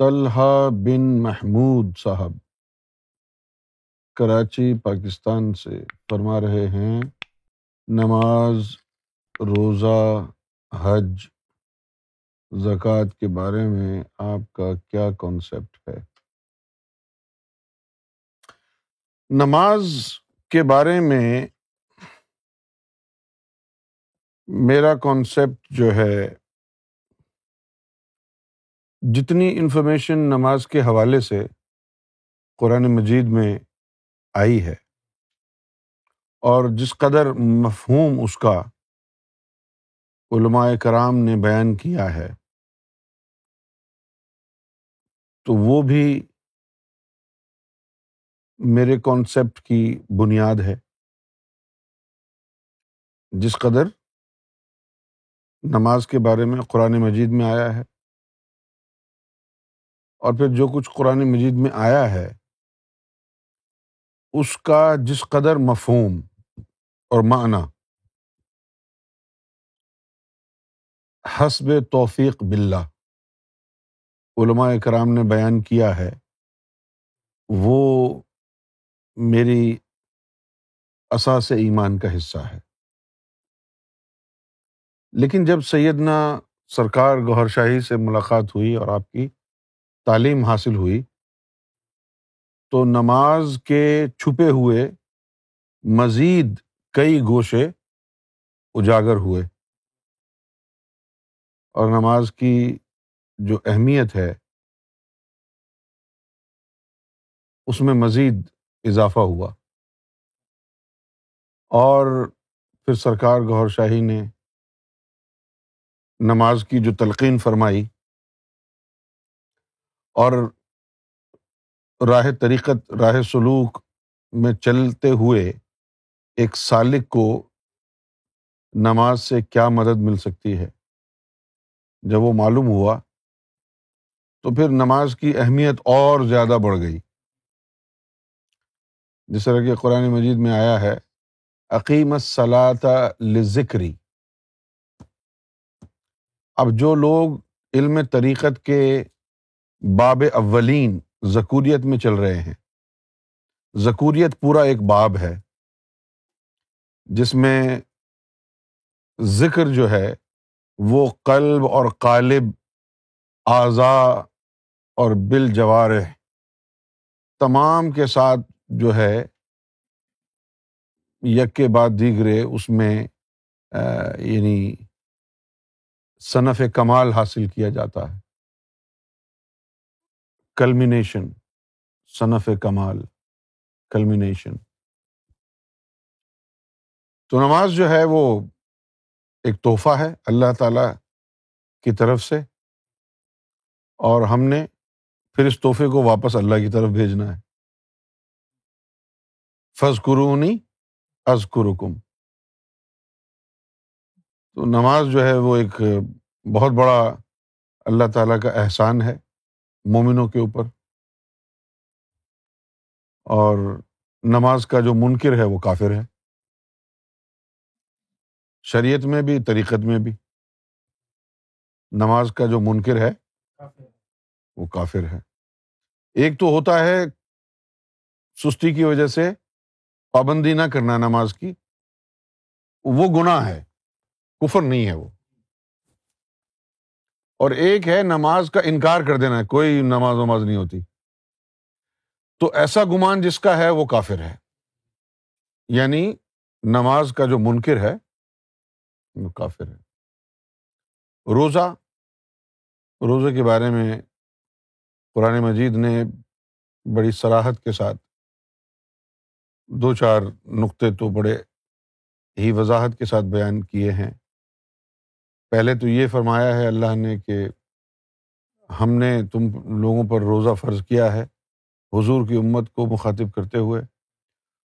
طلحہ بن محمود صاحب، کراچی، پاکستان سے فرما رہے ہیں، نماز، روزہ، حج، زکوٰۃ کے بارے میں آپ کا کیا کانسیپٹ ہے؟ نماز کے بارے میں میرا کانسیپٹ جو ہے جتنی انفارمیشن نماز کے حوالے سے قرآن مجید میں آئی ہے اور جس قدر مفہوم اس کا علماء کرام نے بیان کیا ہے، تو وہ بھی میرے کانسیپٹ کی بنیاد ہے، جس قدر نماز کے بارے میں قرآن مجید میں آیا ہے۔ اور پھر جو کچھ قرآن مجید میں آیا ہے، اس کا جس قدر مفہوم اور معنی۔ حسب توفیق بلّہ علماء کرام نے بیان کیا ہے، وہ میری اثاث ایمان کا حصہ ہے۔ لیکن جب سیدنا سرکار گوہر شاہی سے ملاقات ہوئی اور آپ کی تعلیم حاصل ہوئی۔ تو نماز کے چھپے ہوئے مزید کئی گوشے اجاگر ہوئے۔ اور نماز کی جو اہمیت ہے، اس میں مزید اضافہ ہوا۔ اور پھر سرکار گور شاہی نے نماز کی جو تلقین فرمائی اور راہ طریقت، راہ سلوک میں چلتے ہوئے ایک سالق کو نماز سے کیا مدد مل سکتی ہے؟ جب وہ معلوم ہوا تو پھر نماز کی اہمیت اور زیادہ بڑھ گئی۔ جس طرح کہ قرآن مجید میں آیا ہے عقیم صلاح ذکری اب جو لوگ علم طریقت کے باب اولین ذکوریت میں چل رہے ہیں۔ ذکوریت پورا ایک باب ہے، جس میں ذکر جو ہے وہ قلب اور قالب اعضا اور بل جوار تمام کے ساتھ جو ہے یک کے بعد دیگرے اس میں یعنی صنف کمال حاصل کیا جاتا ہے۔ کلمینیشن صنف کمال کلمینیشن تو نماز جو ہے وہ ایک تحفہ ہے اللہ تعالی کی طرف سے اور ہم نے پھر اس تحفے کو واپس اللہ کی طرف بھیجنا ہے۔ فض قرونی از تو نماز جو ہے وہ ایک بہت بڑا اللہ تعالیٰ کا احسان ہے۔ مومنوں کے اوپر۔ اور نماز کا جو منکر ہے وہ کافر ہے۔ شریعت میں بھی طریقت میں بھی۔ نماز کا جو منکر ہے وہ کافر ہے۔ ایک تو ہوتا ہے سستی کی وجہ سے پابندی نہ کرنا نماز کی۔ وہ گناہ ہے۔ کفر نہیں ہے وہ۔ اور ایک ہے نماز کا انکار کر دینا، کوئی نماز وماز نہیں ہوتی۔ تو ایسا گمان جس کا ہے وہ کافر ہے۔ یعنی نماز کا جو منکر ہے، وہ کافر ہے۔ روزہ، روزے کے بارے میں قرآن مجید نے بڑی سراہد کے ساتھ دو چار نقطے تو بڑے ہی وضاحت کے ساتھ بیان کیے ہیں۔ پہلے تو یہ فرمایا ہے اللہ نے کہ ہم نے تم لوگوں پر روزہ فرض کیا ہے، حضور کی امت کو مخاطب کرتے ہوئے۔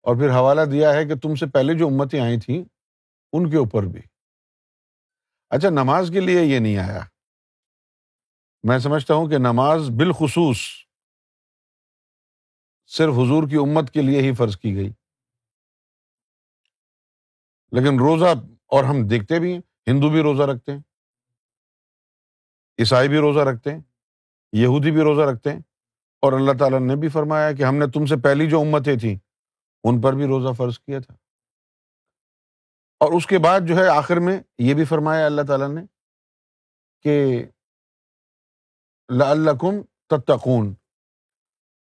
اور پھر حوالہ دیا ہے کہ تم سے پہلے جو امتیں آئی تھیں، ان کے اوپر بھی۔ اچھا نماز کے لیے یہ نہیں آیا۔ میں سمجھتا ہوں کہ نماز بالخصوص صرف حضور کی امت کے لیے ہی فرض کی گئی۔ لیکن روزہ اور ہم دیکھتے بھی ہیں۔ ہندو بھی روزہ رکھتے ہیں، عیسائی بھی روزہ رکھتے ہیں، یہودی بھی روزہ رکھتے ہیں، اور اللہ تعالیٰ نے بھی فرمایا کہ ہم نے تم سے پہلی جو امتیں تھیں، ان پر بھی روزہ فرض کیا تھا۔ اور اس کے بعد جو ہے آخر میں یہ بھی فرمایا اللہ تعالیٰ نے کہ لعلکم تتقون،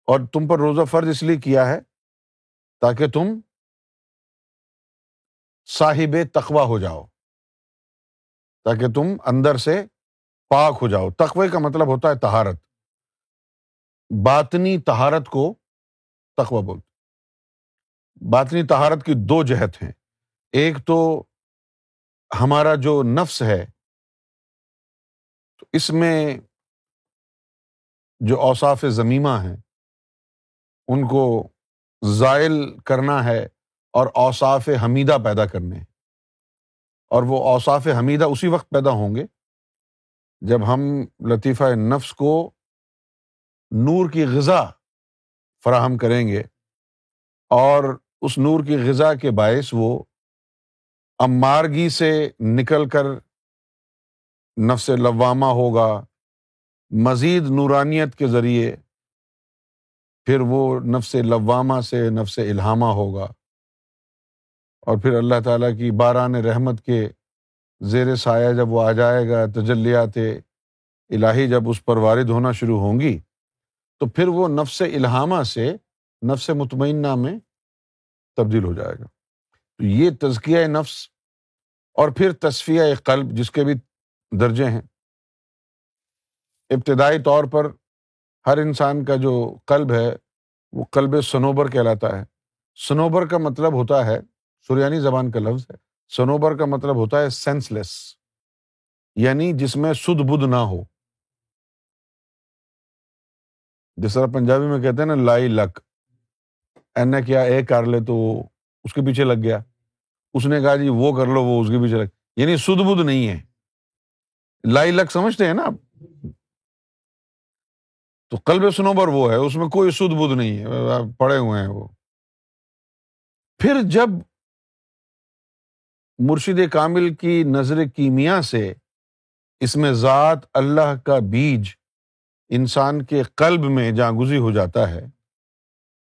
اور تم پر روزہ فرض اس لیے کیا ہے تاکہ تم صاحب تقوا ہو جاؤ۔ تاکہ تم اندر سے پاک ہو جاؤ۔ تقوے کا مطلب ہوتا ہے تہارت باطنی تہارت کو تقوا بولتے باطنی تہارت کی دو جہت ہیں۔ ایک تو ہمارا جو نفس ہے، تو اس میں جو اوصاف ضمیمہ ہیں، ان کو زائل کرنا ہے اور اوصاف حمیدہ پیدا کرنے ہیں۔ اور وہ اوصاف حمیدہ اسی وقت پیدا ہوں گے جب ہم لطیفہ نفس کو نور کی غذا فراہم کریں گے اور اس نور کی غذا کے باعث وہ امارگی سے نکل کر نفس لوامہ ہوگا، مزید نورانیت کے ذریعے پھر وہ نفس لوامہ سے نفس الہامہ ہوگا۔ اور پھر اللہ تعالیٰ کی باران رحمت کے زیر سایہ جب وہ آ جائے گا، تجلیات الہی جب اس پر وارد ہونا شروع ہوں گی، تو پھر وہ نفس الہامہ سے، نفس مطمئنہ میں تبدیل ہو جائے گا۔ تو یہ تزکیہ نفس اور پھر تصفیہ قلب جس کے بھی درجے ہیں۔ ابتدائی طور پر ہر انسان کا جو قلب ہے، وہ قلب سنوبر کہلاتا ہے۔ سنوبر کا مطلب ہوتا ہے سریانی زبان کا لفظ ہے۔ سنوبر کا مطلب ہوتا ہے سینس لیس یعنی جس میں سدھ بدھ نہ ہو۔ جس طرح پنجابی میں کہتے ہیں نا، لائی لک۔ این کیا اے کر لے تو اس کے پیچھے لگ گیا۔ اس نے کہا جی وہ کر لو، وہ اس کے پیچھے لگ یعنی سدھ بدھ نہیں ہے۔ لائی لک سمجھتے ہیں نا آپ؟ تو کلب سنوبر وہ ہے، اس میں کوئی سدھ بدھ نہیں ہے۔ پڑے ہوئے ہیں وہ۔ پھر جب مرشد کامل کی نظر کیمیا سے اس میں ذات اللہ کا بیج انسان کے قلب میں جاگزی ہو جاتا ہے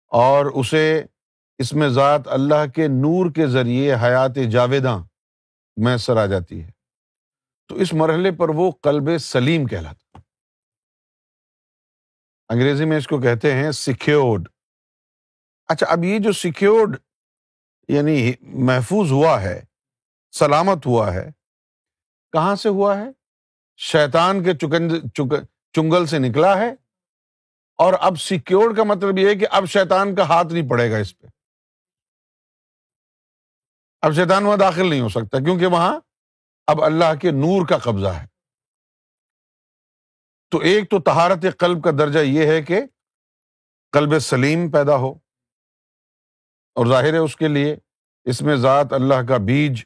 اور اسے اس میں ذات اللہ کے نور کے ذریعے حیات جاویداں میسر آ جاتی ہے۔ تو اس مرحلے پر وہ قلب سلیم کہلاتا انگریزی میں اس کو کہتے ہیں سیکورڈ اچھا اب یہ جو سیکورڈ یعنی محفوظ ہوا ہے سلامت ہوا ہے۔ کہاں سے ہوا ہے؟ شیطان کے چنگل سے نکلا ہے۔ اور اب سیکورڈ کا مطلب یہ ہے کہ اب شیطان کا ہاتھ نہیں پڑے گا اس پہ۔ اب شیطان وہاں داخل نہیں ہو سکتا کیونکہ وہاں اب اللہ کے نور کا قبضہ ہے۔ تو ایک تو تہارت قلب کا درجہ یہ ہے کہ قلب سلیم پیدا ہو۔ اور ظاہر ہے اس کے لیے اس میں ذات اللہ کا بیج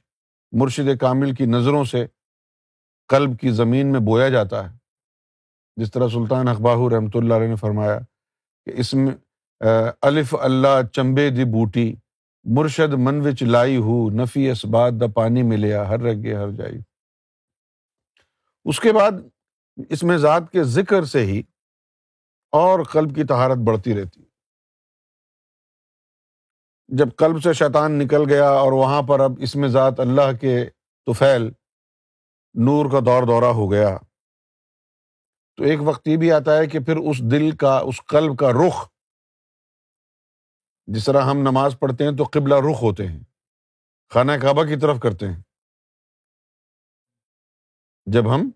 مرشد کامل کی نظروں سے قلب کی زمین میں بویا جاتا ہے۔ جس طرح سلطان اخباہ رحمۃ اللہ علیہ نے فرمایا کہ اس میں الف اللہ چمبے دی بوٹی، مرشد من وچ لائی ہو، نفی اس بات دا پانی ملیا، ہر رگے ہر جائی۔ اس کے بعد اس میں ذات کے ذکر سے ہی اور قلب کی تہارت بڑھتی رہتی۔ جب قلب سے شیطان نکل گیا اور وہاں پر اب اس میں ذات اللہ کے توفیل نور کا دور دورہ ہو گیا، تو ایک وقت یہ بھی آتا ہے کہ پھر اس دل کا، اس قلب کا رخ، جس طرح ہم نماز پڑھتے ہیں تو قبلہ رخ ہوتے ہیں، خانہ کعبہ کی طرف کرتے ہیں۔ جب ہم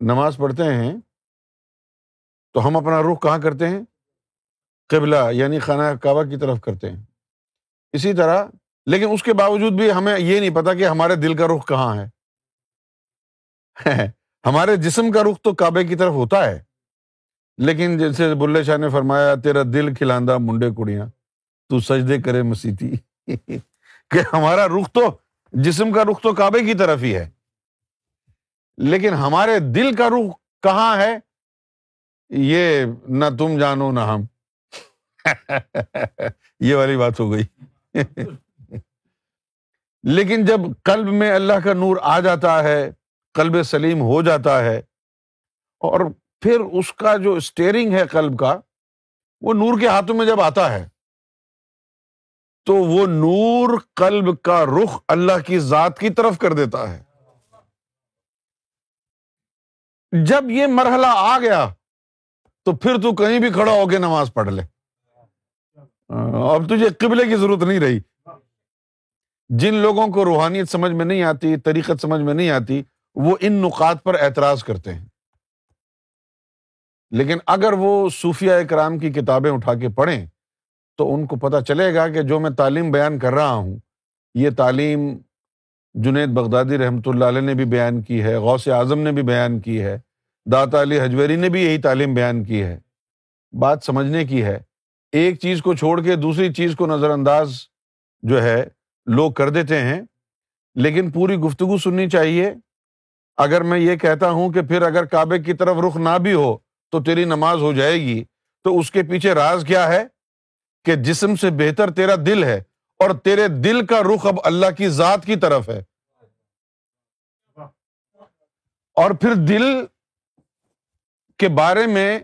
نماز پڑھتے ہیں تو ہم اپنا رخ کہاں کرتے ہیں؟ قبلہ یعنی خانہ کعبہ کی طرف کرتے ہیں۔ اسی طرح، لیکن اس کے باوجود بھی ہمیں یہ نہیں پتا کہ ہمارے دل کا رخ کہاں ہے۔ ہمارے جسم کا رخ تو کعبے کی طرف ہوتا ہے۔ لیکن جیسے بلے شاہ نے فرمایا، تیرا دل کھلاندہ منڈے کڑیاں، تو سجدے کرے مسیتی۔ کہ ہمارا رخ تو، جسم کا رخ تو کعبے کی طرف ہی ہے۔ لیکن ہمارے دل کا رخ کہاں ہے، یہ نہ تم جانو نہ ہم۔ یہ والی بات ہو گئی۔ لیکن جب قلب میں اللہ کا نور آ جاتا ہے، قلب سلیم ہو جاتا ہے، اور پھر اس کا جو اسٹیئرنگ ہے قلب کا، وہ نور کے ہاتھوں میں جب آتا ہے، تو وہ نور قلب کا رخ اللہ کی ذات کی طرف کر دیتا ہے۔ جب یہ مرحلہ آ گیا، تو پھر تو کہیں بھی کھڑا ہو کے نماز پڑھ لے۔ اب تجھے قبلے کی ضرورت نہیں رہی۔ جن لوگوں کو روحانیت سمجھ میں نہیں آتی، طریقت سمجھ میں نہیں آتی، وہ ان نقات پر اعتراض کرتے ہیں۔ لیکن اگر وہ صوفیہ اکرام کی کتابیں اٹھا کے پڑھیں، تو ان کو پتا چلے گا کہ جو میں تعلیم بیان کر رہا ہوں، یہ تعلیم جنید بغدادی رحمۃ اللہ علیہ نے بھی بیان کی ہے، غوث اعظم نے بھی بیان کی ہے داتا علی حجویری نے بھی یہی تعلیم بیان کی ہے۔ بات سمجھنے کی ہے۔ ایک چیز کو چھوڑ کے دوسری چیز کو نظر انداز جو ہے، لوگ کر دیتے ہیں، لیکن پوری گفتگو سننی چاہیے۔ اگر میں یہ کہتا ہوں کہ پھر اگر کعبے کی طرف رخ نہ بھی ہو تو تیری نماز ہو جائے گی۔ تو اس کے پیچھے راز کیا ہے؟ کہ جسم سے بہتر تیرا دل ہے اور تیرے دل کا رخ اب اللہ کی ذات کی طرف ہے۔ اور پھر دل کے بارے میں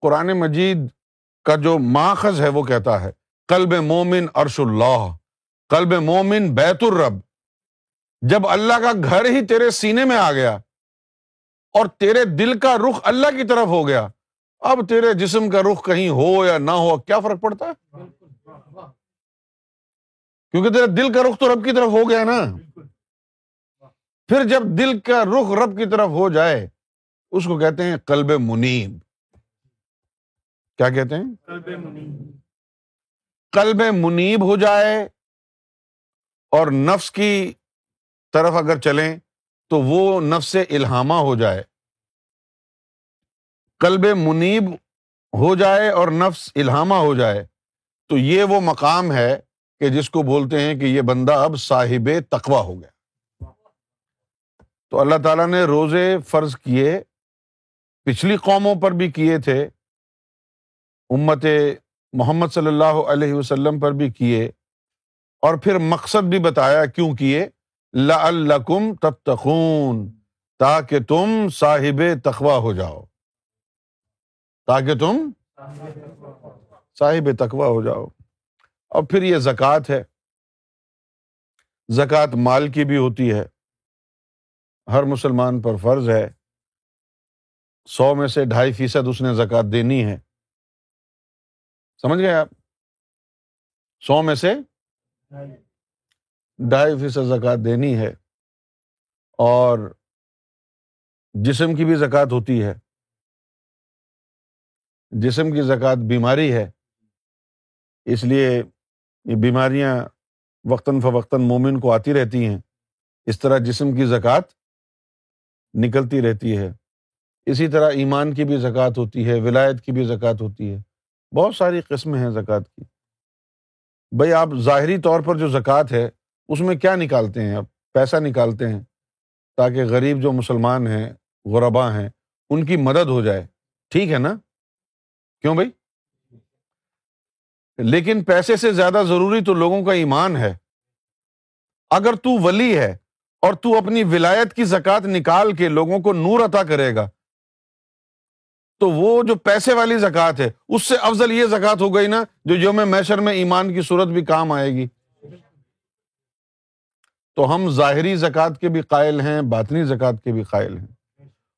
قرآن مجید کا جو ماخذ ہے وہ کہتا ہے کلب مومن ارش اللہ کلب مومن بیت الرب۔ جب اللہ کا گھر ہی تیرے سینے میں آ گیا اور تیرے دل کا رخ اللہ کی طرف ہو گیا، اب تیرے جسم کا رخ کہیں ہو یا نہ ہو کیا فرق پڑتا ہے؟ کیونکہ تیرے دل کا رخ تو رب کی طرف ہو گیا نا۔ پھر جب دل کا رخ رب کی طرف ہو جائے، اس کو کہتے ہیں کلب منیب۔ کیا کہتے ہیں؟ کلب منیب۔ ہو جائے اور نفس کی طرف اگر چلیں تو وہ نفس الہامہ ہو جائے۔ کلب منیب ہو جائے اور نفس الہامہ ہو جائے۔ تو یہ وہ مقام ہے کہ جس کو بولتے ہیں کہ یہ بندہ اب صاحب تقوا ہو گیا۔ تو اللہ تعالیٰ نے روزے فرض کیے پچھلی قوموں پر بھی کیے تھے۔ امت محمد صلی اللہ علیہ وسلم پر بھی کیے اور پھر مقصد بھی بتایا کیوں کیے؟ لعلکم تتقون، تاکہ تم صاحب تقوا ہو جاؤ۔ تاکہ تم صاحب تقوا ہو جاؤ۔ اور پھر یہ زکوٰۃ ہے۔ زکوٰۃ مال کی بھی ہوتی ہے۔ ہر مسلمان پر فرض ہے۔ سو میں سے ڈھائی فیصد اس نے زکوٰۃ دینی ہے۔ سمجھ گئے آپ؟ سو میں سے ڈھائی فیصد زکوٰۃ دینی ہے اور جسم کی بھی زکوٰۃ ہوتی ہے، جسم کی زکوٰۃ بیماری ہے، اس لیے یہ بیماریاں وقتاً فوقتاً مومن کو آتی رہتی ہیں، اس طرح جسم کی زکوٰۃ نکلتی رہتی ہے۔ اسی طرح ایمان کی بھی زکوٰۃ ہوتی ہے، ولایت کی بھی زکوٰۃ ہوتی ہے۔ بہت ساری قسمیں ہیں زکوٰۃ کی۔ بھائی آپ ظاہری طور پر جو زکوٰۃ ہے، اس میں کیا نکالتے ہیں؟ آپ پیسہ نکالتے ہیں تاکہ غریب جو مسلمان ہیں غربا ہیں، ان کی مدد ہو جائے۔ ٹھیک ہے نا؟ کیوں بھائی لیکن پیسے سے زیادہ ضروری تو لوگوں کا ایمان ہے۔ اگر تو ولی ہے اور تو اپنی ولایت کی زکات نکال کے لوگوں کو نور عطا کرے گا تو وہ جو پیسے والی زکات ہے، اس سے افضل یہ زکات ہو گئی نا جو یوم میشر میں ایمان کی صورت بھی کام آئے گی۔ تو ہم ظاہری زکوٰۃ کے بھی قائل ہیں، باطنی زکوٰۃ کے بھی قائل ہیں۔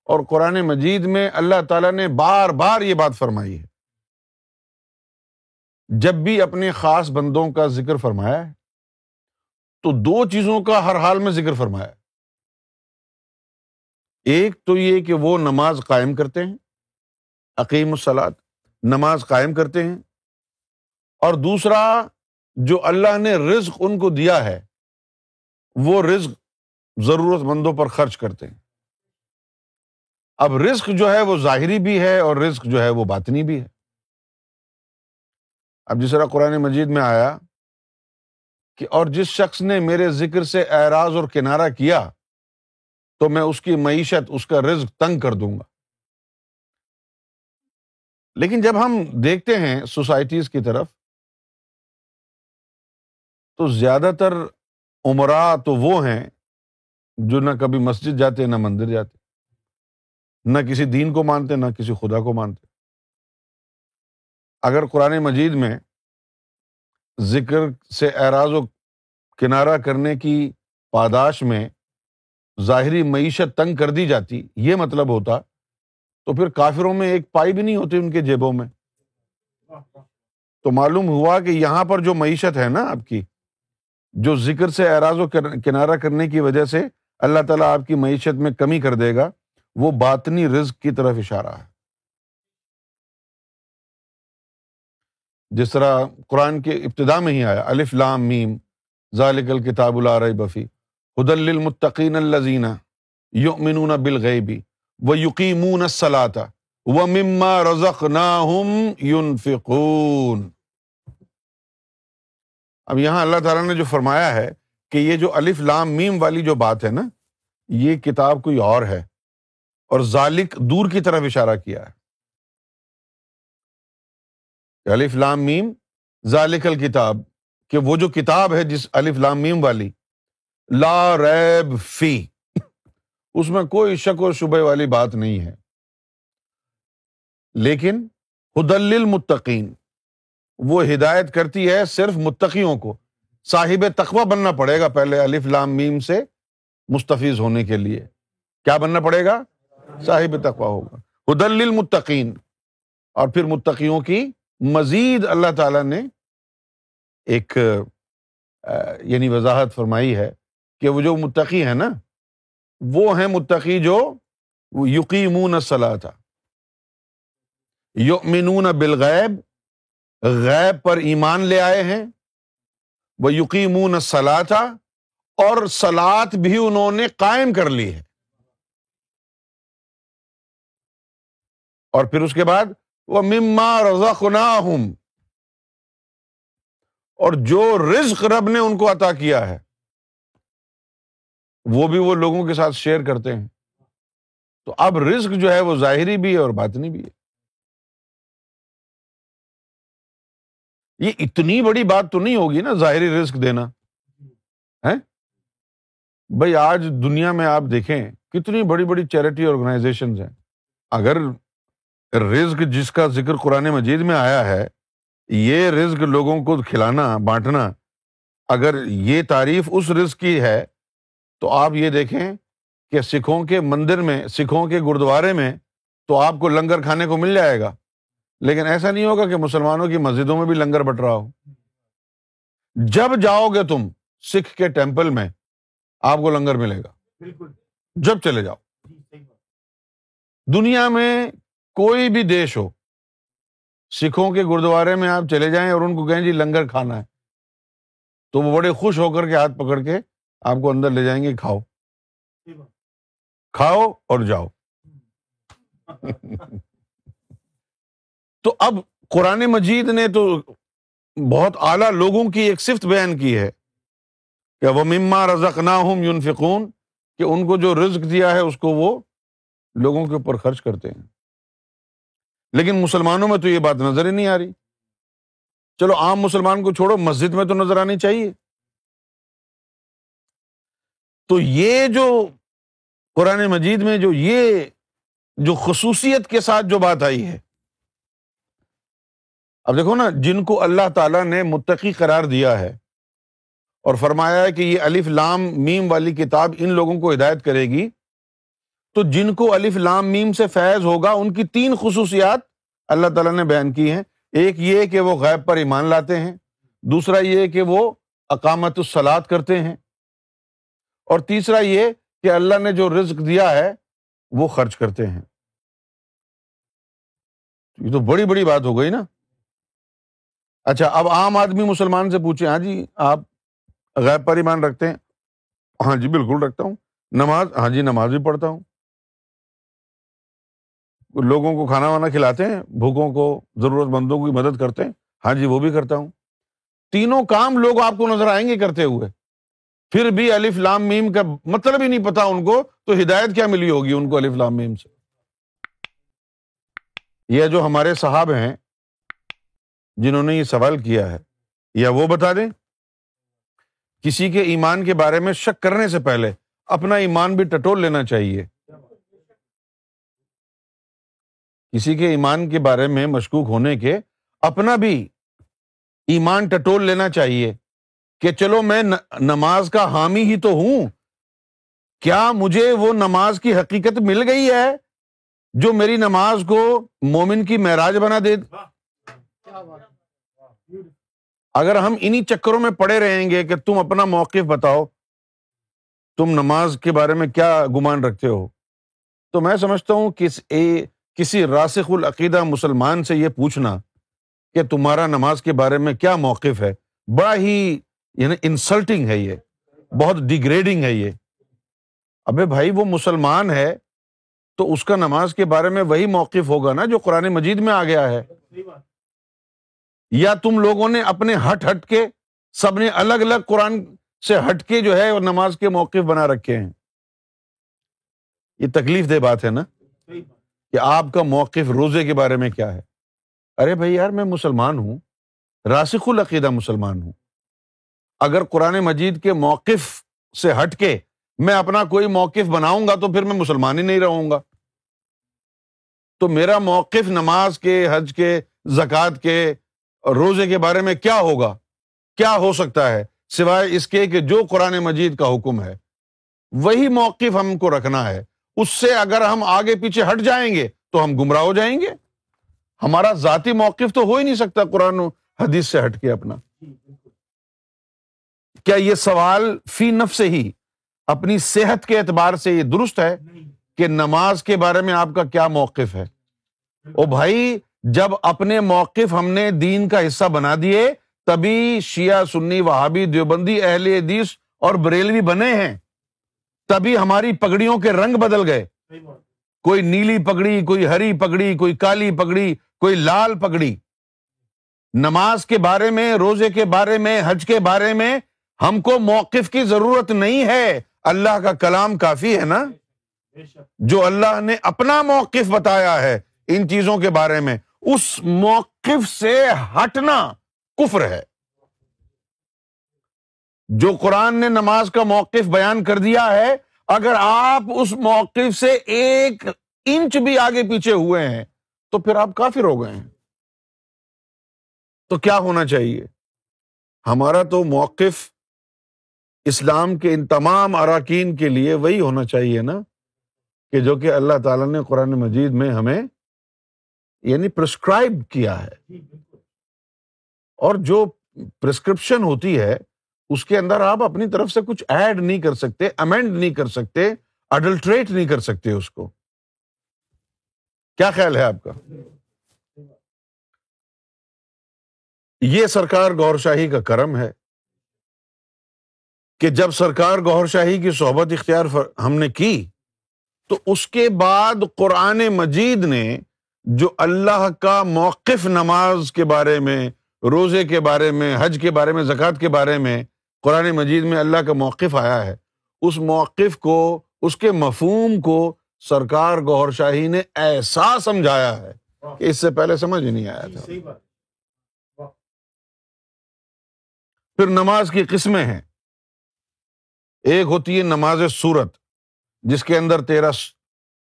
اور قرآن مجید میں اللہ تعالیٰ نے بار بار یہ بات فرمائی ہے۔ جب بھی اپنے خاص بندوں کا ذکر فرمایا ہے، تو دو چیزوں کا ہر حال میں ذکر فرمایا ایک تو یہ کہ وہ نماز قائم کرتے ہیں عقیم السلاد نماز قائم کرتے ہیں۔ اور دوسرا، جو اللہ نے رزق ان کو دیا ہے، وہ رزق ضرورت مندوں پر خرچ کرتے ہیں۔ اب رزق جو ہے وہ ظاہری بھی ہے اور رزق جو ہے وہ باطنی بھی ہے۔ اب جس طرح قرآن مجید میں آیا کہ اور جس شخص نے میرے ذکر سے اعراض اور کنارہ کیا، تو میں اس کی معیشت، اس کا رزق تنگ کر دوں گا۔ لیکن جب ہم دیکھتے ہیں سوسائٹیز کی طرف، تو زیادہ تر عمرا تو وہ ہیں جو نہ کبھی مسجد جاتے، نہ مندر جاتے، نہ کسی دین کو مانتے، نہ کسی خدا کو مانتے۔ اگر قرآن مجید میں ذکر سے اعراض و کنارہ کرنے کی پاداش میں ظاہری معیشت تنگ کر دی جاتی، یہ مطلب ہوتا تو پھر کافروں میں ایک پائی بھی نہیں ہوتی ان کے جیبوں میں؟ تو معلوم ہوا کہ یہاں پر جو معیشت ہے نا آپ کی، جو ذکر سے اعراض و کنارہ کرنے کی وجہ سے اللہ تعالیٰ آپ کی معیشت میں کمی کر دے گا، وہ باطنی رزق کی طرف اشارہ ہے۔ جس طرح قرآن کے ابتدا میں ہی آیا، الف لام میم، ذالک الکتاب الار بفی حد المطقین الزین یؤمنون بالغیبی و یقیمون الصلاۃ و مما رزقناہم ينفقون۔ اب یہاں اللہ تعالیٰ نے جو فرمایا ہے کہ یہ جو الف لام میم والی جو بات ہے نا، یہ کتاب کوئی اور ہے اور ذالک دور کی طرف اشارہ کیا ہے۔ الف لام میم ذالک الکتاب، کہ وہ جو کتاب ہے جس الف لام میم والی، لا ریب فی۔ اس میں کوئی شک و شبے والی بات نہیں ہے۔ لیکن حدل المتقین وہ ہدایت کرتی ہے صرف متقیوں کو۔ صاحب تقوی بننا پڑے گا پہلے الف لام میم سے مستفیض ہونے کے لیے۔ کیا بننا پڑے گا؟ صاحب تقوا ہوگا۔ حدل المتقین اور پھر متقیوں کی مزید اللہ تعالی نے ایک یعنی وضاحت فرمائی ہے کہ وہ جو متقی ہے نا وہ ہیں متقی جو یقین صلاح تھا یؤمنون بالغیب، غیب پر ایمان لے آئے ہیں، وہ یقین سلا تھا اور سلاد بھی انہوں نے قائم کر لی ہے۔ اور پھر اس کے بعد، وہ مما رضا اور جو رزق رب نے ان کو عطا کیا ہے۔ وہ بھی وہ لوگوں کے ساتھ شیئر کرتے ہیں۔ تو اب رزق جو ہے وہ ظاہری بھی ہے اور باطنی بھی ہے۔ یہ اتنی بڑی بات تو نہیں ہوگی نا ظاہری رسک دینا۔ ہے بھائی آج دنیا میں آپ دیکھیں کتنی بڑی بڑی چیریٹی آرگنائزیشن ہیں۔ اگر رزق جس کا ذکر قرآن مجید میں آیا ہے، یہ رزق لوگوں کو کھلانا، بانٹنا، اگر یہ تعریف اس رزق کی ہے تو آپ یہ دیکھیں کہ سکھوں کے مندر میں سکھوں کے گرودوارے میں تو آپ کو لنگر کھانے کو مل جائے گا۔ لیکن ایسا نہیں ہوگا کہ مسلمانوں کی مسجدوں میں بھی لنگر بٹ رہا ہو۔ جب جاؤ گے تم سکھ کے ٹیمپل میں آپ کو لنگر ملے گا۔ بالکل۔ جب چلے جاؤ۔ دنیا میں کوئی بھی دیش ہو سکھوں کے گرودوارے میں آپ چلے جائیں اور ان کو کہیں جی لنگر کھانا ہے۔ تو وہ بڑے خوش ہو کر کے ہاتھ پکڑ کے آپ کو اندر لے جائیں گے، کھاؤ۔ کھاؤ اور جاؤ۔ تو اب قرآن مجید نے تو بہت اعلیٰ لوگوں کی ایک صفت بیان کی ہے کہ وہ مما رزق نہ ہوں یونفقون کہ ان کو جو رزق دیا ہے اس کو وہ لوگوں کے اوپر خرچ کرتے ہیں۔ لیکن مسلمانوں میں تو یہ بات نظر ہی نہیں آ رہی۔ چلو عام مسلمان کو چھوڑو، مسجد میں تو نظر آنی چاہیے۔ تو یہ جو قرآن مجید میں جو یہ جو خصوصیت کے ساتھ جو بات آئی ہے، اب دیکھو نا، جن کو اللہ تعالیٰ نے متقی قرار دیا ہے اور فرمایا ہے کہ یہ الف لام میم والی کتاب ان لوگوں کو ہدایت کرے گی، تو جن کو الف لام میم سے فیض ہوگا، ان کی تین خصوصیات اللہ تعالیٰ نے بیان کی ہیں۔ ایک یہ کہ وہ غیب پر ایمان لاتے ہیں، دوسرا یہ کہ وہ اقامت السلاد کرتے ہیں۔ اور تیسرا یہ کہ اللہ نے جو رزق دیا ہے، وہ خرچ کرتے ہیں۔ یہ تو بڑی بڑی بات ہو گئی نا۔ اچھا اب عام آدمی مسلمان سے پوچھے ہاں جی آپ غیب پر ایمان رکھتے ہیں؟ ہاں جی بالکل رکھتا ہوں۔ نماز ہاں جی نماز بھی پڑھتا ہوں۔ لوگوں کو کھانا وانا کھلاتے ہیں، بھوکوں کو، ضرورت مندوں کی مدد کرتے ہیں ہاں جی وہ بھی کرتا ہوں۔ تینوں کام لوگ آپ کو نظر آئیں گے کرتے ہوئے۔ پھر بھی الف لام میم کا مطلب ہی نہیں پتا ان کو، تو ہدایت کیا ملی ہوگی ان کو الف لام میم سے؟ یہ جو ہمارے صاحب ہیں، جنہوں نے یہ سوال کیا ہے، یا وہ بتا دیں؟ کسی کے ایمان کے بارے میں شک کرنے سے پہلے اپنا ایمان بھی ٹٹول لینا چاہیے۔ کسی کے ایمان کے بارے میں مشکوک ہونے کے اپنا بھی ایمان ٹٹول لینا چاہیے۔ کہ چلو میں نماز کا حامی ہی تو ہوں۔ کیا مجھے وہ نماز کی حقیقت مل گئی ہے جو میری نماز کو مومن کی معراج بنا دے؟ اگر ہم انہیں چکروں میں پڑے رہیں گے کہ تم اپنا موقف بتاؤ، تم نماز کے بارے میں کیا گمان رکھتے ہو؟ تو میں سمجھتا ہوں کہ کسی راسخ العقیدہ مسلمان سے یہ پوچھنا کہ تمہارا نماز کے بارے میں کیا موقف ہے؟ بڑا ہی یعنی انسلٹنگ ہے یہ، بہت ڈیگریڈنگ ہے یہ۔ ابے بھائی وہ مسلمان ہے تو اس کا نماز کے بارے میں وہی موقف ہوگا نا جو قرآن مجید میں آ گیا ہے۔ یا تم لوگوں نے اپنے ہٹ ہٹ کے سب نے الگ الگ قرآن سے ہٹ کے جو ہے نماز کے موقف بنا رکھے ہیں۔ یہ تکلیف دہ بات ہے نا کہ آپ کا موقف روزے کے بارے میں کیا ہے۔ ارے بھائی یار میں مسلمان ہوں، راسخ العقیدہ مسلمان ہوں۔ اگر قرآن مجید کے موقف سے ہٹ کے میں اپنا کوئی موقف بناؤں گا تو پھر میں مسلمان ہی نہیں رہوں گا۔ تو میرا موقف نماز کے، حج کے، زکوٰۃ کے روزے کے بارے میں کیا ہوگا؟ کیا ہو سکتا ہے؟ سوائے اس کے کہ جو قرآن مجید کا حکم ہے، وہی موقف ہم کو رکھنا ہے۔ اس سے اگر ہم آگے پیچھے ہٹ جائیں گے تو ہم گمراہ ہو جائیں گے۔ ہمارا ذاتی موقف تو ہو ہی نہیں سکتا قرآن و حدیث سے ہٹ کے اپنا۔ کیا یہ سوال فی نف سے ہی اپنی صحت کے اعتبار سے یہ درست ہے کہ نماز کے بارے میں آپ کا کیا موقف ہے؟ او بھائی جب اپنے موقف ہم نے دین کا حصہ بنا دیے تبھی شیعہ سنی وہابی دیوبندی اہل حدیث اور بریلوی بنے ہیں۔ تبھی ہماری پگڑیوں کے رنگ بدل گئے۔ کوئی نیلی پگڑی کوئی ہری پگڑی کوئی کالی پگڑی کوئی لال پگڑی۔ نماز کے بارے میں روزے کے بارے میں حج کے بارے میں ہم کو موقف کی ضرورت نہیں ہے۔ اللہ کا کلام کافی ہے نا؟ جو اللہ نے اپنا موقف بتایا ہے ان چیزوں کے بارے میں، اس موقف سے ہٹنا کفر ہے۔ جو قرآن نے نماز کا موقف بیان کر دیا ہے، اگر آپ اس موقف سے ایک انچ بھی آگے پیچھے ہوئے ہیں، تو پھر آپ کافر ہو گئے ہیں۔ تو کیا ہونا چاہیے؟ ہمارا تو موقف اسلام کے ان تمام اراکین کے لیے وہی ہونا چاہیے نا کہ جو کہ اللہ تعالیٰ نے قرآن مجید میں ہمیں یعنی پرسکرائب کیا ہے۔ اور جو پرسکرپشن ہوتی ہے، اس کے اندر آپ اپنی طرف سے کچھ ایڈ نہیں کر سکتے امینڈ نہیں کر سکتے اڈلٹریٹ نہیں کر سکتے اس کو۔ کیا خیال ہے آپ کا؟ یہ سرکار گور شاہی کا کرم ہے۔ کہ جب سرکار گور شاہی کی صحبت اختیار ہم نے کی تو اس کے بعد قرآن مجید نے جو اللہ کا موقف نماز کے بارے میں روزے کے بارے میں حج کے بارے میں زکوٰۃ کے بارے میں قرآن مجید میں اللہ کا موقف آیا ہے اس موقف کو اس کے مفہوم کو سرکار گور شاہی نے ایسا سمجھایا ہے کہ اس سے پہلے سمجھ نہیں آیا تھا۔ پھر نماز کی قسمیں ہیں۔ ایک ہوتی ہے نماز سورت، جس کے اندر تیرا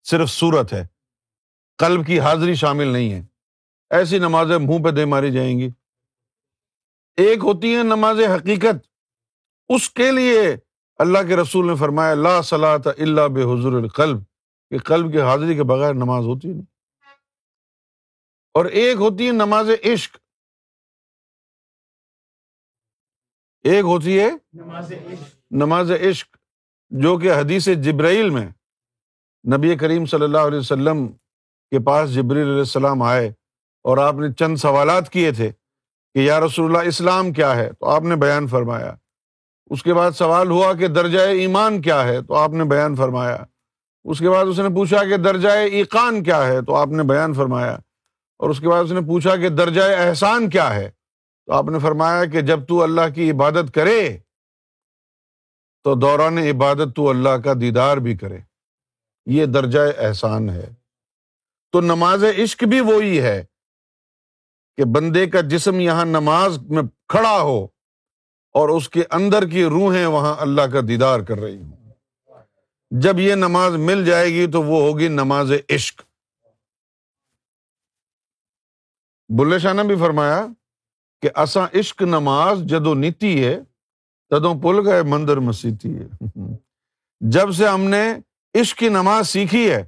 صرف سورت ہے، قلب کی حاضری شامل نہیں ہے۔ ایسی نمازیں منہ پہ دے ماری جائیں گی۔ ایک ہوتی ہے نماز حقیقت، اس کے لیے اللہ کے رسول نے فرمایا، لا صلاح اللہ بے حضور القلب، کہ قلب کی حاضری کے بغیر نماز ہوتی نہیں۔ اور ایک ہوتی ہے نماز عشق۔ ایک ہوتی ہے نماز عشق۔ نماز عشق، جو کہ حدیث جبرائیل میں نبی کریم صلی اللہ علیہ وسلم کے پاس جبریل علیہ السلام آئے اور آپ نے چند سوالات کیے تھے کہ یا رسول اللہ، اسلام کیا ہے؟ تو آپ نے بیان فرمایا۔ اس کے بعد سوال ہوا کہ درجۂ ایمان کیا ہے؟ تو آپ نے بیان فرمایا۔ اس کے بعد اس نے پوچھا کہ درجۂ ایقان کیا ہے؟ تو آپ نے بیان فرمایا۔ اور اس کے بعد اس نے پوچھا کہ درجۂ احسان کیا ہے؟ تو آپ نے فرمایا کہ جب تو اللہ کی عبادت کرے تو دوران عبادت تو اللہ کا دیدار بھی کرے۔ یہ درجۂ احسان ہے۔ تو نماز عشق بھی وہی ہے کہ بندے کا جسم یہاں نماز میں کھڑا ہو اور اس کے اندر کی روحیں وہاں اللہ کا دیدار کر رہی ہوں۔ جب یہ نماز مل جائے گی تو وہ ہوگی نماز عشق۔ بلے شاہ نے بھی فرمایا کہ اساں عشق نماز جدو نیتی ہے تدوں پل گئے مندر مسیتی ہے جب سے ہم نے عشق کی نماز سیکھی ہے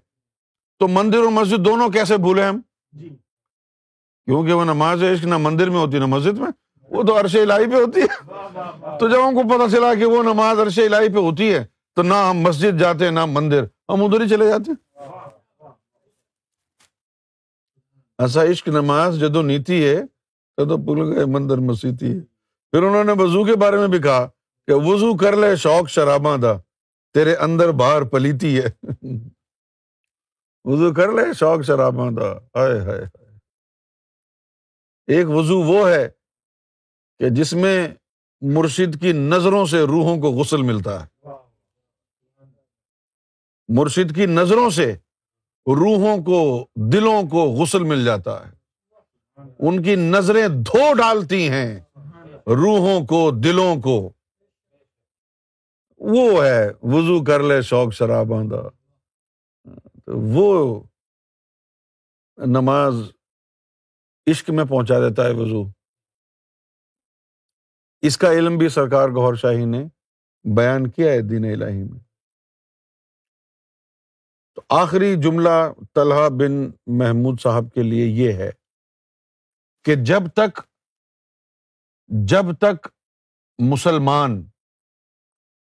تو مندر اور مسجد دونوں کیسے بھولے ہم؟ جی۔ کیونکہ وہ نماز عشق نہ مندر میں ہوتی نہ مسجد میں وہ تو عرش الہی پہ ہوتی ہے۔ تو جب ہم کو پتا چلا کہ وہ نماز عرش الہی پہ ہوتی ہے تو نہ ہم مسجد جاتے نہ مندر۔ ہم ادھر ہی چلے جاتے۔ ایسا عشق نماز جدو نیتی ہے تو پل گئے مندر مسیتی ہے پھر انہوں نے وضو کے بارے میں بھی کہا کہ وضو کر لے، شوق شراباں دا، تیرے اندر باہر پلیتی ہے۔ وضو کر لے، شوق شراباں دا۔ ہائے ہائے ایک وضو وہ ہے کہ جس میں مرشد کی نظروں سے روحوں کو غسل ملتا ہے۔ مرشد کی نظروں سے روحوں کو، دلوں کو غسل مل جاتا ہے۔ ان کی نظریں دھو ڈالتی ہیں۔ روحوں کو، دلوں کو۔ وہ ہے، وضو کر لے، شوق شراب آندہ وہ نماز عشق میں پہنچا دیتا ہے وضو۔ اس کا علم بھی سرکار گور شاہی نے بیان کیا ہے دین الہی میں۔ تو آخری جملہ طلحہ بن محمود صاحب کے لیے یہ ہے کہ جب تک جب تک مسلمان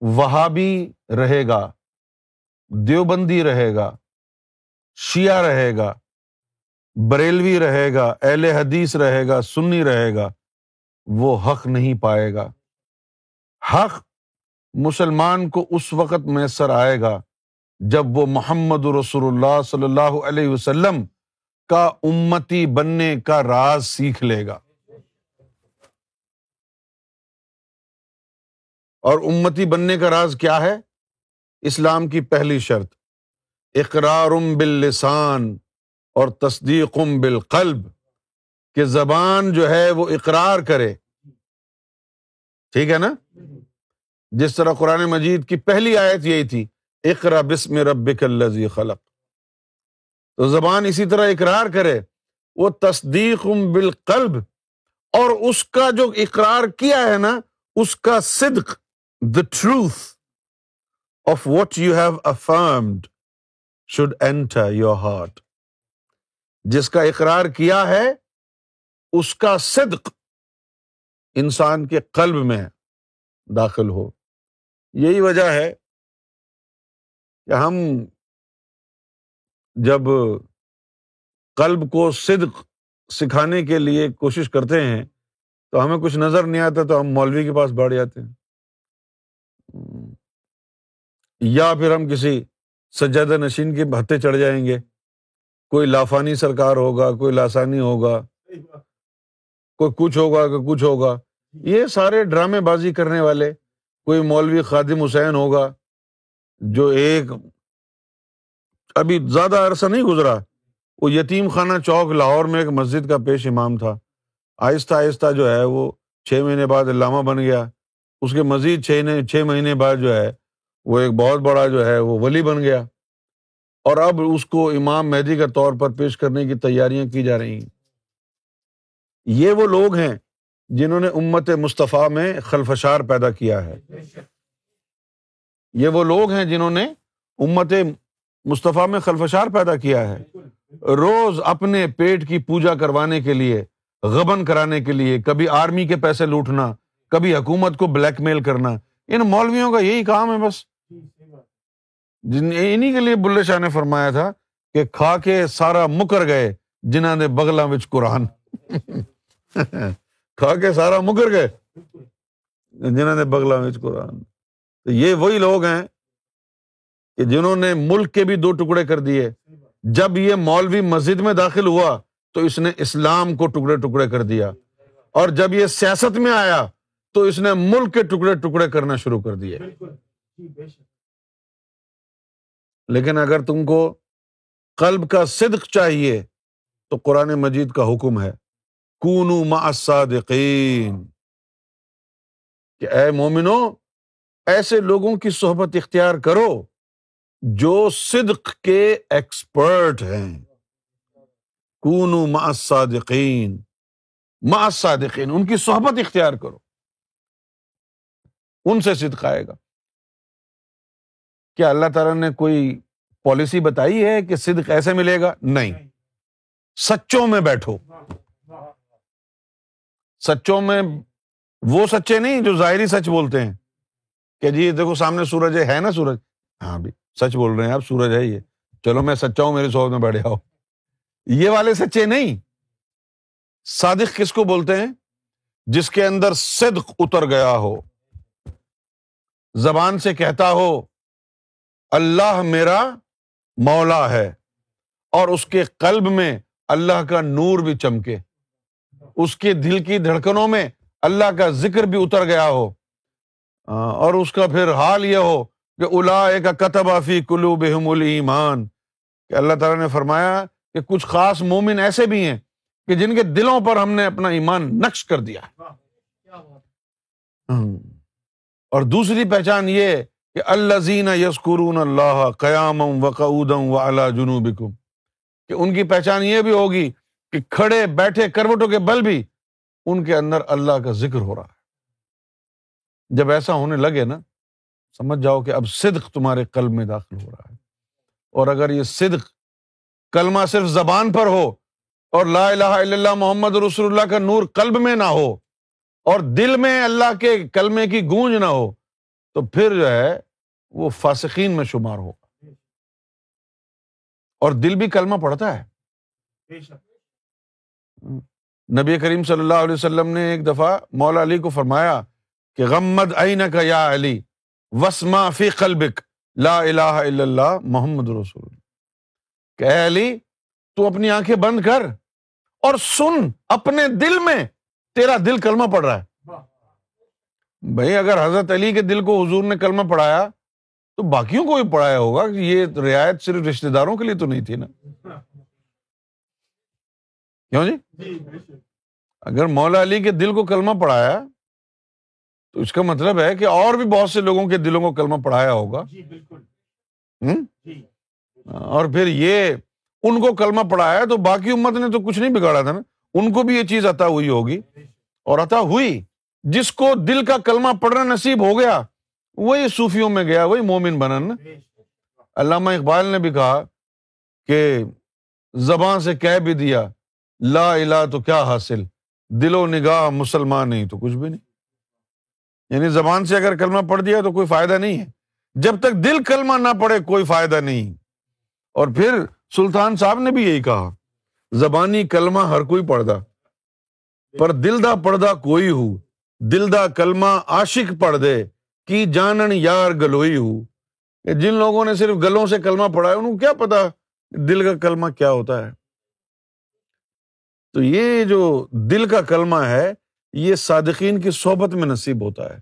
وہابی رہے گا، دیوبندی رہے گا، شیعہ رہے گا، بریلوی رہے گا، اہل حدیث رہے گا، سنی رہے گا، وہ حق نہیں پائے گا۔ حق مسلمان کو اس وقت میسر آئے گا جب وہ محمد رسول اللہ صلی اللہ علیہ وسلم کا امتی بننے کا راز سیکھ لے گا۔ اور امتی بننے کا راز کیا ہے؟ اسلام کی پہلی شرط اقرار باللسان اور تصدیقم بالقلب، کہ زبان جو ہے وہ اقرار کرے۔ ٹھیک ہے نا؟ جس طرح قرآن مجید کی پہلی آیت یہی تھی، اقرا بسم ربک الذی خلق۔ تو زبان اسی طرح اقرار کرے، وہ تصدیق بالقلب اور اس کا جو اقرار کیا ہے نا، اس کا صدق۔ The truth of what you have affirmed should enter your heart جس کا اقرار کیا ہے، اس کا صدق انسان کے قلب میں داخل ہو۔ یہی وجہ ہے کہ ہم جب قلب کو صدق سکھانے کے لیے کوشش کرتے ہیں، تو ہمیں کچھ نظر نہیں آتا تو ہم مولوی کے پاس بڑھ جاتے ہیں۔ یا پھر ہم کسی سجادہ نشین کے بھتے چڑھ جائیں گے۔ کوئی لافانی سرکار ہوگا، کوئی لاسانی ہوگا، کوئی کچھ ہوگا کہ کچھ ہوگا۔ یہ سارے ڈرامے بازی کرنے والے، کوئی مولوی خادم حسین ہوگا، جو ایک ابھی زیادہ عرصہ نہیں گزرا، وہ یتیم خانہ چوک لاہور میں ایک مسجد کا پیش امام تھا۔ آہستہ آہستہ جو ہے وہ چھ مہینے بعد علامہ بن گیا۔ اس کے مزید چھ چھ مہینے بعد جو ہے، وہ ایک بہت بڑا جو ہے، وہ ولی بن گیا۔ اور اب اس کو امام مہدی کے طور پر پیش کرنے کی تیاریاں کی جا رہی ہیں۔ یہ وہ لوگ ہیں جنہوں نے امت مصطفیٰ میں خلفشار پیدا کیا ہے۔ یہ وہ لوگ ہیں جنہوں نے امت مصطفیٰ میں خلفشار پیدا کیا ہے۔ روز اپنے پیٹ کی پوجا کروانے کے لیے، غبن کرانے کے لیے، کبھی آرمی کے پیسے لوٹنا کبھی حکومت کو بلیک میل کرنا، ان مولویوں کا یہی کام ہے بس۔ جن انہیں کے لیے بلے شاہ نے فرمایا تھا کہ کھا کے سارا مکر گئے جنہوں نے بغلا وچ قرآن۔ کھا کے سارا مکر گئے جنہوں نے بگلا وچ قرآن۔ تو یہ وہی لوگ ہیں کہ جنہوں نے ملک کے بھی دو ٹکڑے کر دیے۔ جب یہ مولوی مسجد میں داخل ہوا تو اس نے اسلام کو ٹکڑے ٹکڑے کر دیا۔ اور جب یہ سیاست میں آیا تو اس نے ملک کے ٹکڑے ٹکڑے کرنا شروع کر دیے۔ لیکن اگر تم کو قلب کا صدق چاہیے تو قرآن مجید کا حکم ہے کون الصادقین۔ کہ اے مومنو ایسے لوگوں کی صحبت اختیار کرو جو صدق کے ایکسپرٹ ہیں۔ کون صادقین ما صادقین ان کی صحبت اختیار کرو۔ ان سے صدق آئے گا۔ کیا اللہ تعالیٰ نے کوئی پالیسی بتائی ہے کہ صدق ایسے ملے گا؟ نہیں۔ سچوں میں بیٹھو۔ سچوں میں وہ سچے نہیں جو ظاہری سچ بولتے ہیں۔ کہ جی دیکھو سامنے سورج ہے نا سورج؟ ہاں بھی سچ بول رہے ہیں آپ، سورج ہے یہ چلو میں سچا ہوں، میرے سو میں بیٹھے آؤ۔ یہ والے سچے نہیں۔ صادق کس کو بولتے ہیں؟ جس کے اندر صدق اتر گیا ہو۔ زبان سے کہتا ہو اللہ میرا مولا ہے اور اس کے قلب میں اللہ کا نور بھی چمکے۔ اس کے دل کی دھڑکنوں میں اللہ کا ذکر بھی اتر گیا ہو۔ اور اس کا پھر حال یہ ہو کہ الا کا کتب آفی کلو بحم المان کہ اللہ تعالیٰ نے فرمایا کہ کچھ خاص مومن ایسے بھی ہیں کہ جن کے دلوں پر ہم نے اپنا ایمان نقش کر دیا۔ اور دوسری پہچان یہ کہ اللہ زین یسکرون اللہ قیام وقعودم و اللہ جنوب کہ ان کی پہچان یہ بھی ہوگی کہ کھڑے بیٹھے کروٹوں کے بل بھی ان کے اندر اللہ کا ذکر ہو رہا ہے۔ جب ایسا ہونے لگے نا، سمجھ جاؤ کہ اب صدق تمہارے قلب میں داخل ہو رہا ہے۔ اور اگر یہ صدق کلمہ صرف زبان پر ہو اور لا الہ الا اللہ محمد رسول اللہ کا نور قلب میں نہ ہو اور دل میں اللہ کے کلمے کی گونج نہ ہو تو پھر جو ہے وہ فاسقین میں شمار ہوگا۔ اور دل بھی کلمہ پڑتا ہے۔ نبی کریم صلی اللہ علیہ وسلم نے ایک دفعہ مولا علی کو فرمایا کہ غمد عین کا یا علی وسما فی قلبک لا الہ الا اللہ محمد رسول کہ اے علی تو اپنی آنکھیں بند کر اور سن اپنے دل میں تیرا دل کلمہ پڑ رہا ہے۔ بھائی اگر حضرت علی کے دل کو حضور نے کلمہ پڑھایا تو باقیوں کو بھی پڑھایا ہوگا۔ کہ یہ رعایت صرف رشتے داروں کے لیے تو نہیں تھی نا۔ کیوں جی؟ اگر مولا علی کے دل کو کلمہ پڑھایا تو اس کا مطلب ہے کہ اور بھی بہت سے لوگوں کے دلوں کو کلمہ پڑھایا ہوگا۔ اور پھر یہ ان کو کلمہ پڑھایا تو باقی امت نے تو کچھ نہیں بگاڑا تھا نا۔ ان کو بھی یہ چیز عطا ہوئی ہوگی اور عطا ہوئی۔ جس کو دل کا کلمہ پڑھنا نصیب ہو گیا، وہی صوفیوں میں گیا، وہی مومن بنن۔ علامہ اقبال نے بھی کہا کہ زبان سے کہہ بھی دیا، لا الہ تو کیا حاصل؟ دل و نگاہ مسلمان نہیں، تو کچھ بھی نہیں۔ یعنی زبان سے اگر کلمہ پڑھ دیا تو کوئی فائدہ نہیں ہے۔ جب تک دل کلمہ نہ پڑے کوئی فائدہ نہیں۔ اور پھر سلطان صاحب نے بھی یہی کہا۔ زبانی کلمہ ہر کوئی پڑھدا، پر دل دا پڑھدا کوئی ہو، دل دا کلمہ عاشق پڑھ دے کی جانن یار گلوئی ہو۔ جن لوگوں نے صرف گلوں سے کلمہ پڑھا ہے، انہوں کیا پتا دل کا کلمہ کیا ہوتا ہے۔ تو یہ جو دل کا کلمہ ہے، یہ صادقین کی صحبت میں نصیب ہوتا ہے۔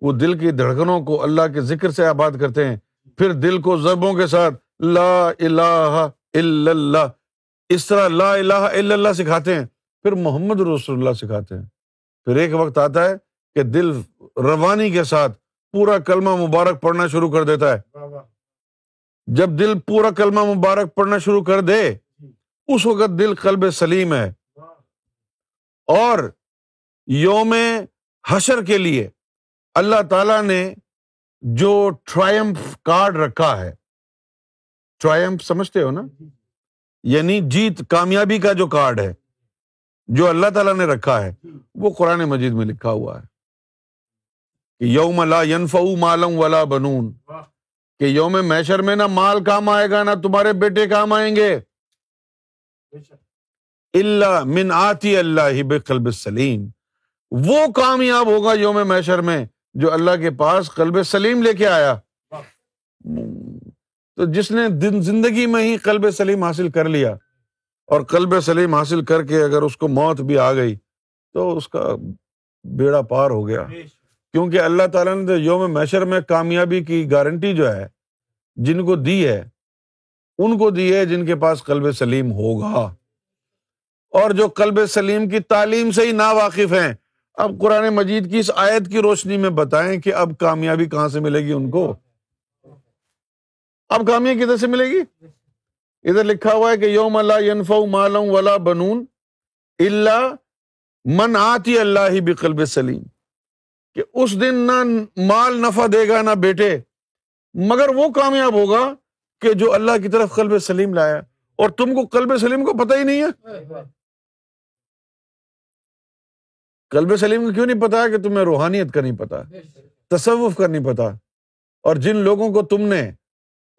وہ دل کی دھڑکنوں کو اللہ کے ذکر سے آباد کرتے ہیں، پھر دل کو ضربوں کے ساتھ لا الہ الا اللہ اس طرح لا الہ الا اللہ سکھاتے ہیں پھر محمد رسول اللہ سکھاتے ہیں۔ پھر ایک وقت آتا ہے کہ دل روانی کے ساتھ پورا کلمہ مبارک پڑھنا شروع کر دیتا ہے۔ جب دل پورا کلمہ مبارک پڑھنا شروع کر دے اس وقت دل قلب سلیم ہے۔ اور یوم حشر کے لیے اللہ تعالی نے جو ٹرائمف کارڈ رکھا ہے ٹرائمف سمجھتے ہو نا؟ یعنی جیت، کامیابی کا جو کارڈ ہے، جو اللہ تعالیٰ نے رکھا ہے، وہ قرآن مجید میں لکھا ہوا ہے کہ یوم لا ینف مالم ولا بنون۔ کہ یوم میشر میں نہ مال کام آئے گا، نہ تمہارے بیٹے کام آئیں گے۔ اللہ من آتی اللہ بقلب سلیم۔ وہ کامیاب ہوگا یوم میشر میں جو اللہ کے پاس قلب سلیم لے کے آیا۔ تو جس نے دن زندگی میں ہی قلب سلیم حاصل کر لیا اور قلب سلیم حاصل کر کے اگر اس کو موت بھی آ گئی تو اس کا بیڑا پار ہو گیا۔ کیونکہ اللہ تعالیٰ نے یوم میشر میں کامیابی کی گارنٹی جو ہے جن کو دی ہے ان کو دی ہے جن کے پاس قلب سلیم ہوگا۔ اور جو قلب سلیم کی تعلیم سے ہی نا واقف ہیں اب قرآن مجید کی اس آیت کی روشنی میں بتائیں کہ اب کامیابی کہاں سے ملے گی ان کو؟ اب کامیابی کدھر سے ملے گی؟ ادھر لکھا ہوا ہے کہ یوم اللہ ینف مالوں ولا بنون اللہ من آتی اللہ ہی بقلب سلیم۔ کہ اس دن نہ مال نفع دے گا نہ بیٹے، مگر وہ کامیاب ہوگا کہ جو اللہ کی طرف قلب سلیم لایا۔ اور تم کو قلب سلیم کو پتہ ہی نہیں ہے؟ کلب سلیم کو کیوں نہیں پتا کہ تمہیں روحانیت کا نہیں پتا تصوف کا نہیں پتا اور جن لوگوں کو تم نے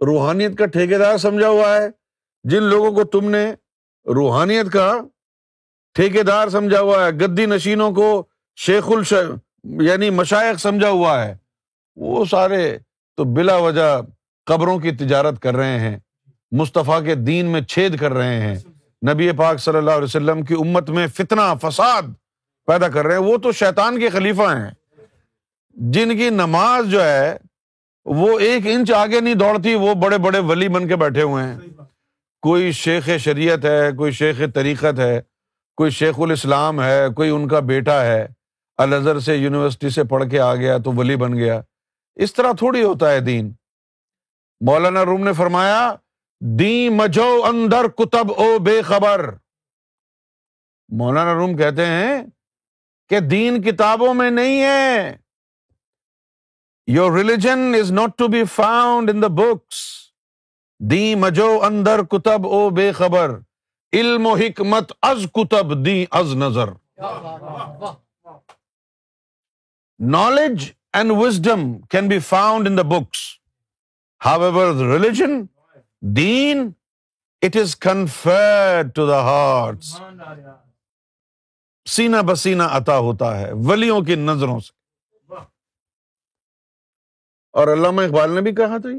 روحانیت کا ٹھیکے دار سمجھا ہوا ہے۔ جن لوگوں کو تم نے روحانیت کا ٹھیکے دار سمجھا ہوا ہے، گدی نشینوں کو شیخ الش یعنی مشائق سمجھا ہوا ہے۔ وہ سارے تو بلا وجہ قبروں کی تجارت کر رہے ہیں۔ مصطفیٰ کے دین میں چھید کر رہے ہیں۔ نبی پاک صلی اللہ علیہ وسلم کی امت میں فتنا فساد پیدا کر رہے ہیں۔ وہ تو شیطان کے خلیفہ ہیں۔ جن کی نماز جو ہے وہ ایک انچ آگے نہیں دوڑتی، وہ بڑے بڑے ولی بن کے بیٹھے ہوئے ہیں۔ کوئی شیخ شریعت ہے، کوئی شیخ طریقت ہے، کوئی شیخ الاسلام ہے، کوئی ان کا بیٹا ہے۔ الظہر سے یونیورسٹی سے پڑھ کے آ گیا تو ولی بن گیا۔ اس طرح تھوڑی ہوتا ہے دین۔ مولانا روم نے فرمایا، دی مجو اندر کتب او بے خبر. مولانا روم کہتے ہیں کہ دین کتابوں میں نہیں ہے۔ Your religion is not to be found in the books دی مجو اندر کتب او بے خبر علم و حکمت از کتب دی از نظر knowledge and wisdom can be found in the books however religion then it is confer to the heart سینا بسینا عطا ہوتا ہے ولیوں کی نظروں سے۔ اور علامہ اقبال نے بھی کہا تھا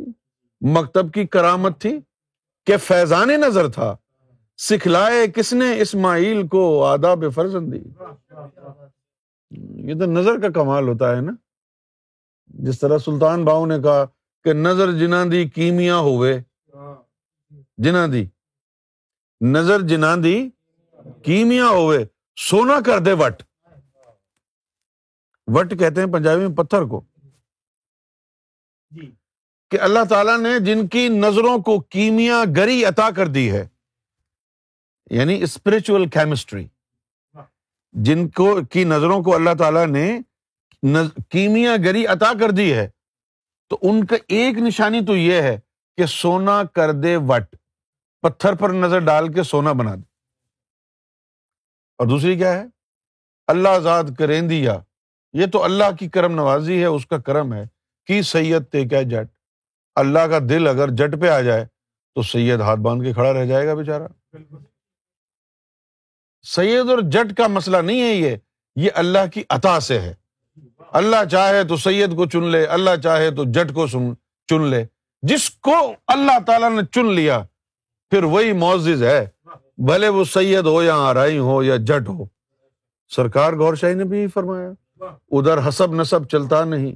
مکتب کی کرامت تھی کہ فیضان نظر تھا۔ سکھلائے کس نے اسماعیل کو آداب فرزندی۔ یہ تو نظر کا کمال ہوتا ہے نا۔ جس طرح سلطان باؤ نے کہا کہ نظر جنا دی کیمیا ہوئے جنا دی۔ نظر جنا دی کیمیا ہوئے سونا کر دے وٹ۔ وٹ کہتے ہیں پنجابی میں؟ پتھر کو۔ کہ اللہ تعالیٰ نے جن کی نظروں کو کیمیا گری عطا کر دی ہے یعنی اسپرچل کیمسٹری جن کو کی نظروں کو اللہ تعالیٰ نے کیمیا گری عطا کر دی ہے تو ان کا ایک نشانی تو یہ ہے کہ سونا کر دے وٹ پتھر پر نظر ڈال کے سونا بنا دے۔ اور دوسری کیا ہے؟ اللہ آزاد کریں دیا۔ یہ تو اللہ کی کرم نوازی ہے اس کا کرم ہے۔ کی سید تے کیا جٹ؟ اللہ کا دل اگر جٹ پہ آ جائے تو سید ہاتھ باندھ کے کھڑا رہ جائے گا بےچارا سید اور جٹ کا مسئلہ نہیں ہے یہ یہ اللہ کی عطا سے ہے۔ اللہ چاہے تو سید کو چن لے اللہ چاہے تو جٹ کو چن لے۔ جس کو اللہ تعالیٰ نے چن لیا پھر وہی معزز ہے۔ بھلے وہ سید ہو یا آرائی ہو یا جٹ ہو۔ سرکار گور شاہی نے بھی فرمایا ادھر حسب نصب چلتا نہیں۔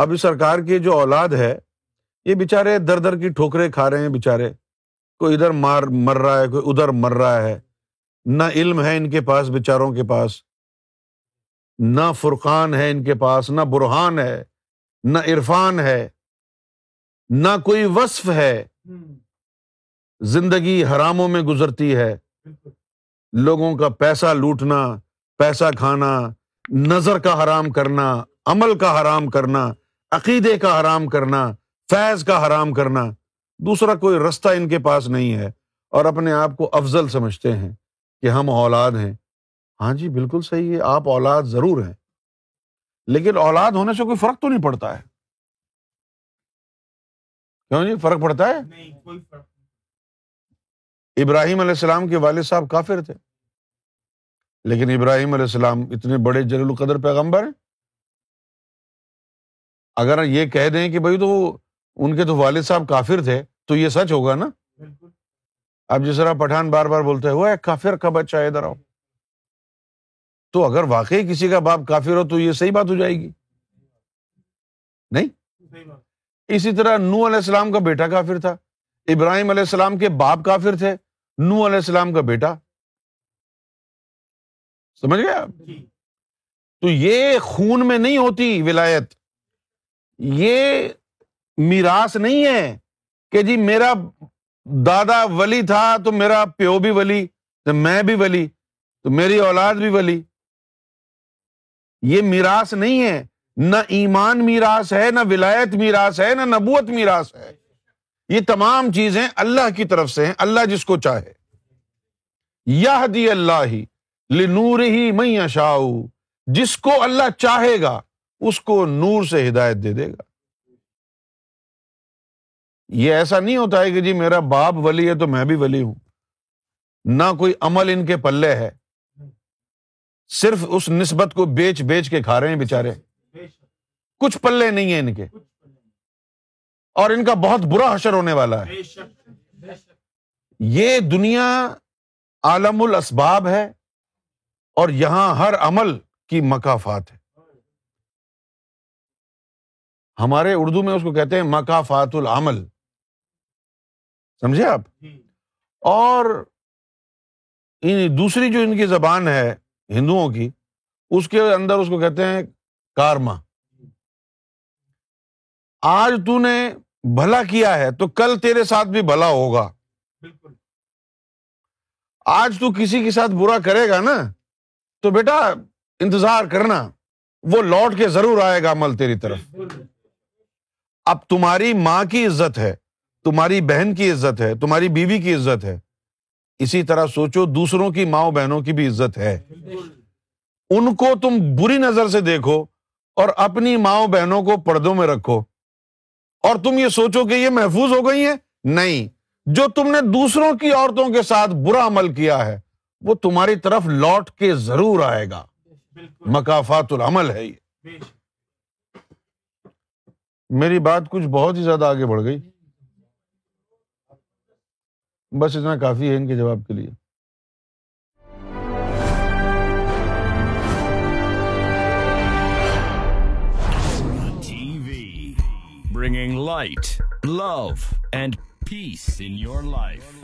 اب سرکار کی جو اولاد ہے، یہ بےچارے در در کی ٹھوکرے کھا رہے ہیں بےچارے کوئی ادھر مار مر رہا ہے، کوئی ادھر مر رہا ہے۔ نہ علم ہے ان کے پاس بےچاروں کے پاس، نہ فرقان ہے ان کے پاس، نہ برہان ہے، نہ عرفان ہے، نہ کوئی وصف ہے۔ زندگی حراموں میں گزرتی ہے۔ لوگوں کا پیسہ لوٹنا، پیسہ کھانا، نظر کا حرام کرنا، عمل کا حرام کرنا عقیدے کا حرام کرنا فیض کا حرام کرنا دوسرا کوئی رستہ ان کے پاس نہیں ہے اور اپنے آپ کو افضل سمجھتے ہیں کہ ہم اولاد ہیں۔ ہاں جی بالکل صحیح ہے آپ اولاد ضرور ہیں۔ لیکن اولاد ہونے سے کوئی فرق تو نہیں پڑتا ہے۔ کیوں جی؟ فرق پڑتا ہے؟ ابراہیم علیہ السلام کے والد صاحب کافر تھے۔ لیکن ابراہیم علیہ السلام اتنے بڑے جلیل القدر پیغمبر ہیں۔ اگر یہ کہہ دیں کہ بھائی تو ان کے تو والد صاحب کافر تھے تو یہ سچ ہوگا نا؟ اب جس طرح پٹھان بار بار بولتے ہوا کافر کا بچہ ادھر آؤ۔ تو اگر واقعی کسی کا باپ کافر ہو تو یہ صحیح بات ہو جائے گی۔ نہیں؟ اسی طرح نو علیہ السلام کا بیٹا کافر تھا۔ ابراہیم علیہ السلام کے باپ کافر تھے۔ نو علیہ السلام کا بیٹا۔ سمجھ گیا جی۔ تو یہ خون میں نہیں ہوتی ولایت۔ یہ میراث نہیں ہے کہ جی میرا دادا ولی تھا تو میرا پیو بھی ولی، تو میں بھی ولی، تو میری اولاد بھی ولی۔ یہ میراث نہیں ہے۔ نہ ایمان میراث ہے، نہ ولایت میراث ہے، نہ نبوت میراث ہے۔ یہ تمام چیزیں اللہ کی طرف سے ہیں، اللہ جس کو چاہے۔ یہ دی اللہ لنور ہی میں شاہ جس کو اللہ چاہے گا۔ اس کو نور سے ہدایت دے دے گا۔ یہ ایسا نہیں ہوتا ہے کہ جی میرا باپ ولی ہے تو میں بھی ولی ہوں۔ نہ کوئی عمل ان کے پلے ہے۔ صرف اس نسبت کو بیچ بیچ کے کھا رہے ہیں بےچارے کچھ پلے نہیں ہیں ان کے۔ اور ان کا بہت برا حشر ہونے والا ہے۔ یہ دنیا عالم الاسباب ہے اور یہاں ہر عمل کی مقافات ہے۔ ہمارے اردو میں اس کو کہتے ہیں مقافات العمل سمجھے آپ؟ اور دوسری جو ان کی زبان ہے ہندوؤں کی اس کے اندر اس کو کہتے ہیں کارما۔ آج تو نے بھلا کیا ہے تو کل تیرے ساتھ بھی بھلا ہوگا۔ بالکل۔ آج تو کسی کے ساتھ برا کرے گا نا تو بیٹا انتظار کرنا وہ لوٹ کے ضرور آئے گا عمل تیری طرف۔ اب تمہاری ماں کی عزت ہے تمہاری بہن کی عزت ہے تمہاری بیوی کی عزت ہے۔ اسی طرح سوچو دوسروں کی ماں بہنوں کی بھی عزت ہے۔ ان کو تم بری نظر سے دیکھو اور اپنی ماں بہنوں کو پردوں میں رکھو۔ اور تم یہ سوچو کہ یہ محفوظ ہو گئی ہیں؟ نہیں۔ جو تم نے دوسروں کی عورتوں کے ساتھ برا عمل کیا ہے وہ تمہاری طرف لوٹ کے ضرور آئے گا۔ مقافات العمل ہے یہ۔ میری بات کچھ بہت ہی زیادہ آگے بڑھ گئی۔ بس اتنا کافی ہے ان کے جواب کے لیے۔ Bringing light love and peace in your life